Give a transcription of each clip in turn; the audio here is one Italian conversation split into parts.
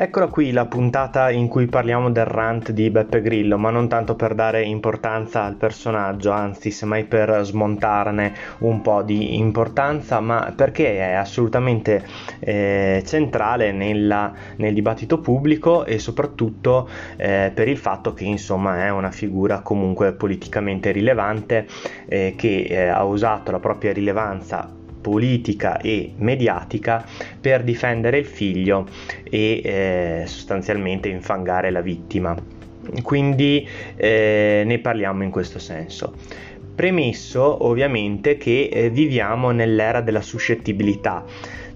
Eccola qui la puntata in cui parliamo del rant di Beppe Grillo, ma non tanto per dare importanza al personaggio, anzi semmai per smontarne un po' di importanza, ma perché è assolutamente eh, centrale nella, nel dibattito pubblico e soprattutto eh, per il fatto che insomma è una figura comunque politicamente rilevante eh, che eh, ha usato la propria rilevanza politica e mediatica per difendere il figlio e eh, sostanzialmente infangare la vittima. Quindi eh, ne parliamo in questo senso. Premesso ovviamente che eh, viviamo nell'era della suscettibilità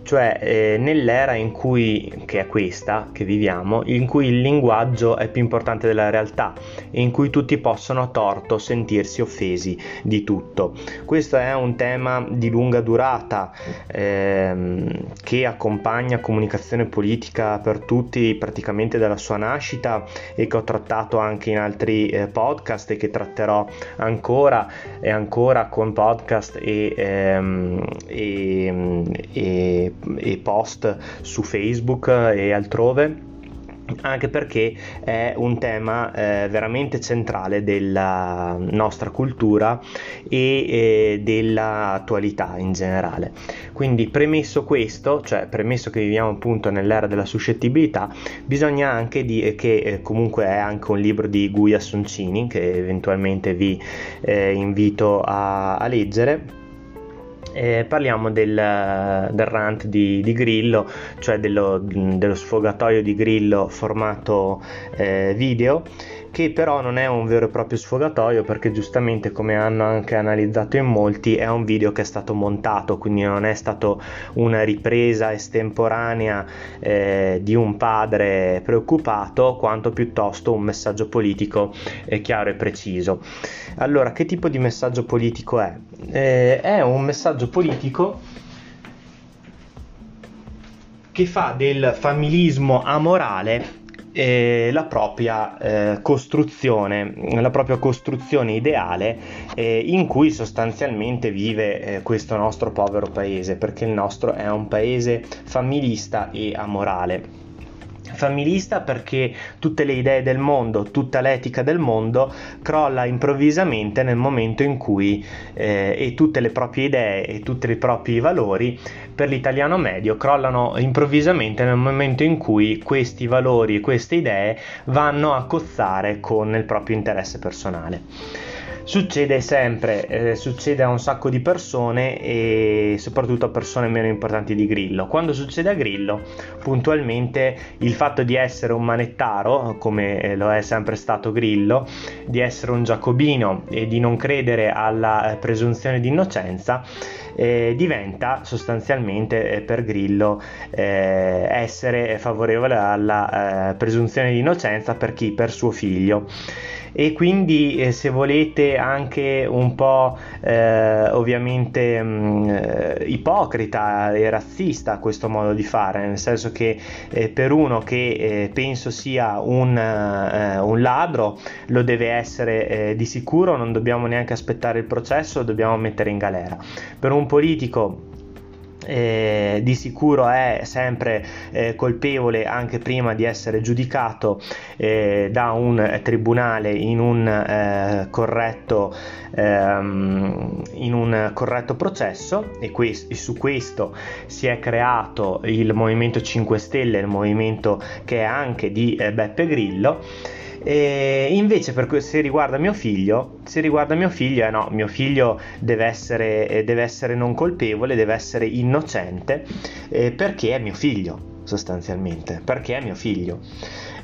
cioè eh, nell'era in cui, che è questa che viviamo, in cui il linguaggio è più importante della realtà e in cui tutti possono a torto sentirsi offesi di tutto. Questo è un tema di lunga durata ehm, che accompagna comunicazione politica per tutti praticamente dalla sua nascita e che ho trattato anche in altri eh, podcast e che tratterò ancora e ancora con podcast e, ehm, e, e e post su Facebook e altrove anche perché è un tema eh, veramente centrale della nostra cultura e eh, dell'attualità in generale. Quindi premesso questo, cioè premesso che viviamo appunto nell'era della suscettibilità, bisogna anche dire che eh, comunque è anche un libro di Guia Soncini che eventualmente vi eh, invito a, a leggere eh, parliamo del, del, rant di, di Grillo, cioè dello, dello, sfogatoio di Grillo formato eh, video che però non è un vero e proprio sfogatoio perché giustamente come hanno anche analizzato in molti è un video che è stato montato quindi non è stato una ripresa estemporanea eh, di un padre preoccupato quanto piuttosto un messaggio politico eh, chiaro e preciso allora che tipo di messaggio politico è? Eh, è un messaggio politico che fa del familismo amorale la propria eh, costruzione, la propria costruzione ideale eh, in cui sostanzialmente vive eh, questo nostro povero paese, perché il nostro è un paese familista e amorale familista perché tutte le idee del mondo, tutta l'etica del mondo crolla improvvisamente nel momento in cui eh, e tutte le proprie idee e tutti i propri valori per l'italiano medio crollano improvvisamente nel momento in cui questi valori e queste idee vanno a cozzare con il proprio interesse personale. Succede sempre, eh, succede a un sacco di persone e soprattutto a persone meno importanti di Grillo. Quando succede a Grillo, puntualmente il fatto di essere un manettaro, come eh, lo è sempre stato Grillo, di essere un giacobino e di non credere alla eh, presunzione di innocenza, eh, diventa sostanzialmente eh, per Grillo eh, essere favorevole alla eh, presunzione di innocenza per chi? Per suo figlio e quindi eh, se volete anche un po' eh, ovviamente mh, mm, eh, ipocrita e razzista questo modo di fare, nel senso che eh, per uno che eh, penso sia un, eh, un, ladro lo deve essere di sicuro, non dobbiamo neanche aspettare il processo, lo dobbiamo mettere in galera. Per un politico eh, di sicuro è sempre eh, colpevole anche prima di essere giudicato eh, da un tribunale in un eh, corretto ehm, in un corretto processo e, quest- e, su questo si è creato il Movimento 5 Stelle il movimento che è anche di eh, Beppe Grillo e invece per se riguarda mio figlio, se riguarda mio figlio, eh no, mio figlio deve essere, eh, deve essere non colpevole, deve essere innocente eh, perché è mio figlio sostanzialmente, perché è mio figlio.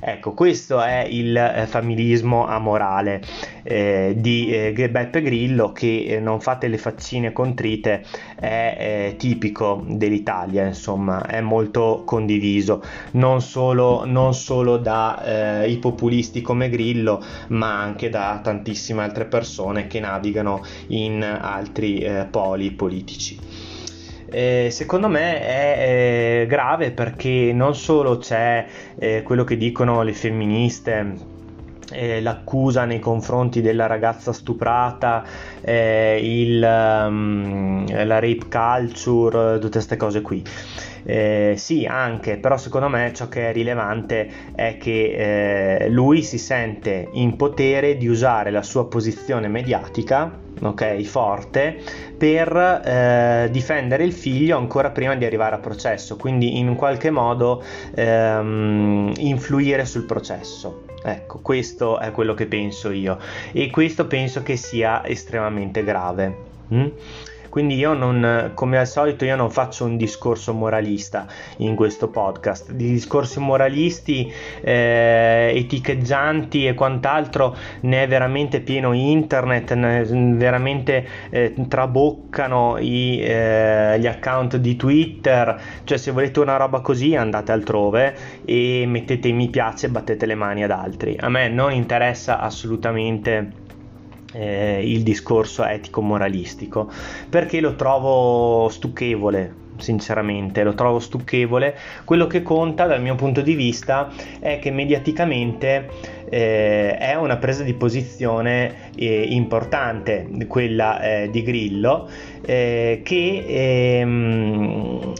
Ecco, questo è il eh, familismo amorale eh, di eh, Beppe Grillo che eh, non fate le faccine contrite è eh, tipico dell'Italia, insomma, è molto condiviso, non solo, non solo da eh, populisti come Grillo, ma anche da tantissime altre persone che navigano in altri poli politici eh, secondo me è eh, grave perché non solo c'è eh, quello che dicono le femministe eh, l'accusa nei confronti della ragazza stuprata, eh, il, um, la rape culture, tutte queste cose qui. Eh, sì, anche, però secondo me ciò che è rilevante è che eh, lui si sente in potere di usare la sua posizione mediatica ok, forte per eh, difendere il figlio ancora prima di arrivare a processo, quindi in qualche modo ehm, influire sul processo. Ecco, questo è quello che penso io e questo penso che sia estremamente grave. Mm? Quindi io non, come al solito, io non faccio un discorso moralista in questo podcast. Di discorsi moralisti, eh, eticheggianti e quant'altro ne è veramente pieno internet, veramente eh, traboccano i, eh, gli account di Twitter. Cioè, se volete una roba così, andate altrove e mettete mi piace e battete le mani ad altri. A me non interessa assolutamente eh, il discorso etico-moralistico perché lo trovo stucchevole sinceramente lo trovo stucchevole. Quello che conta dal mio punto di vista è che mediaticamente eh, è una presa di posizione eh, importante quella eh, di Grillo eh, che ehm,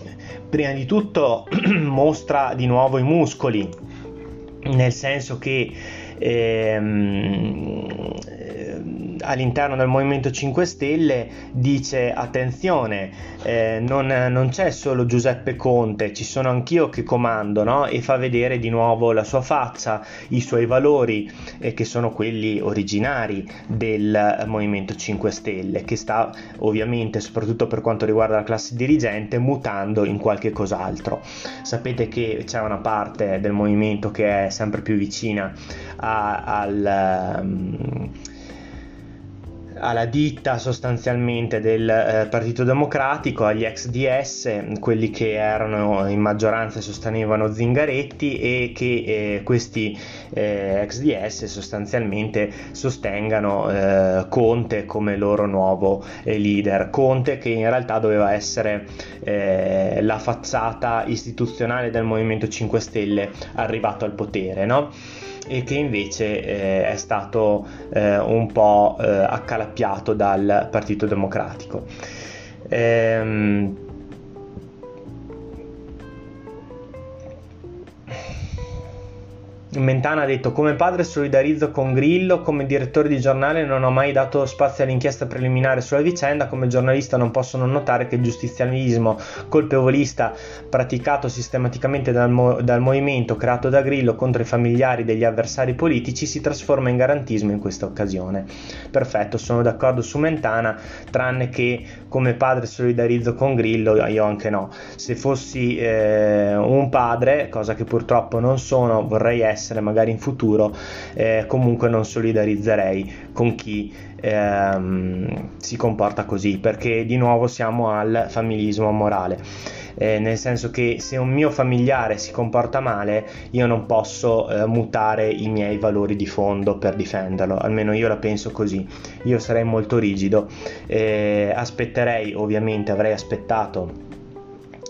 prima di tutto mostra di nuovo i muscoli nel senso che ehm, all'interno del Movimento 5 Stelle dice attenzione, eh, non, non, c'è solo Giuseppe Conte, ci sono anch'io che comando no? e fa vedere di nuovo la sua faccia, i suoi valori eh, che sono quelli originari del Movimento 5 Stelle che sta ovviamente soprattutto per quanto riguarda la classe dirigente mutando in qualche cos'altro. Sapete che c'è una parte del movimento che è sempre più vicina a, al... Um, alla ditta sostanzialmente del eh, Partito Democratico, agli ex DS, quelli che erano in maggioranza e sostenevano Zingaretti e che eh, questi eh, ex DS sostanzialmente sostengano eh, Conte come loro nuovo eh, leader. Conte che in realtà doveva essere eh, la facciata istituzionale del Movimento 5 Stelle arrivato al potere, no? E che invece eh, è stato eh, un po' eh, accalappiato dal Partito Democratico. Ehm, Mentana ha detto come padre solidarizzo con Grillo, come direttore di giornale non ho mai dato spazio all'inchiesta preliminare sulla vicenda, come giornalista non posso non notare che il giustizialismo colpevolista praticato sistematicamente dal, mo- dal movimento creato da Grillo contro i familiari degli avversari politici si trasforma in garantismo in questa occasione. Perfetto, sono d'accordo su Mentana, tranne che come padre solidarizzo con Grillo, io anche no. Se fossi eh, un padre, cosa che purtroppo non sono, vorrei essere essere magari in futuro, eh, comunque non solidarizzerei con chi ehm, si comporta così, perché di nuovo siamo al familismo morale. Eh, nel senso che se un mio familiare si comporta male io non posso eh, mutare i miei valori di fondo per difenderlo, almeno io la penso così, io sarei molto rigido, eh, aspetterei ovviamente, avrei aspettato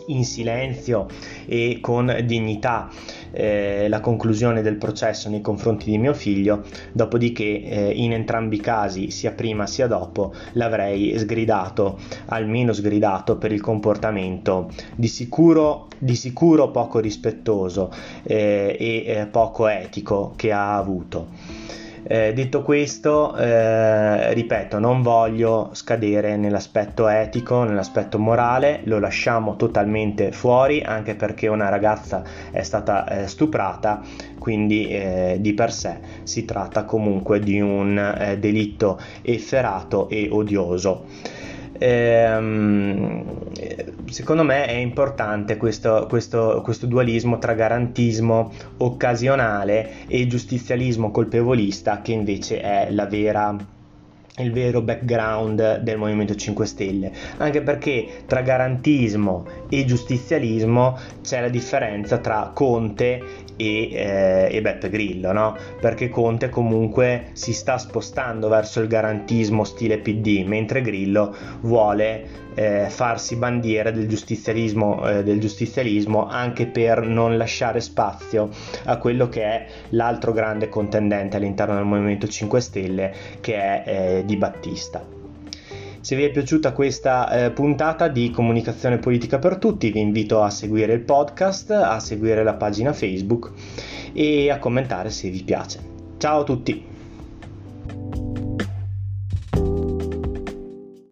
in silenzio e con dignità eh, la conclusione del processo nei confronti di mio figlio, dopodiché eh, in entrambi i casi, sia prima sia dopo, l'avrei sgridato, almeno sgridato per il comportamento di sicuro, di sicuro poco rispettoso eh, e eh, poco etico che ha avuto. Eh, detto questo, eh, ripeto, non voglio scadere nell'aspetto etico, nell'aspetto morale, lo lasciamo totalmente fuori, anche perché una ragazza è stata eh, stuprata, quindi eh, di per sé si tratta comunque di un eh, delitto efferato e odioso. Ehm, secondo me è importante questo, questo, questo dualismo tra garantismo occasionale e giustizialismo colpevolista che invece è la vera il vero background del Movimento 5 Stelle, anche perché tra garantismo e giustizialismo c'è la differenza tra Conte e, eh, e Beppe Grillo, no? perché Conte comunque si sta spostando verso il garantismo stile PD, mentre Grillo vuole eh, farsi bandiera del giustizialismo, eh, del giustizialismo anche per non lasciare spazio a quello che è l'altro grande contendente all'interno del Movimento 5 Stelle che è eh, Di Battista. Se vi è piaciuta questa eh, puntata di Comunicazione Politica per Tutti, vi invito a seguire il podcast, a seguire la pagina Facebook e a commentare se vi piace. Ciao a tutti!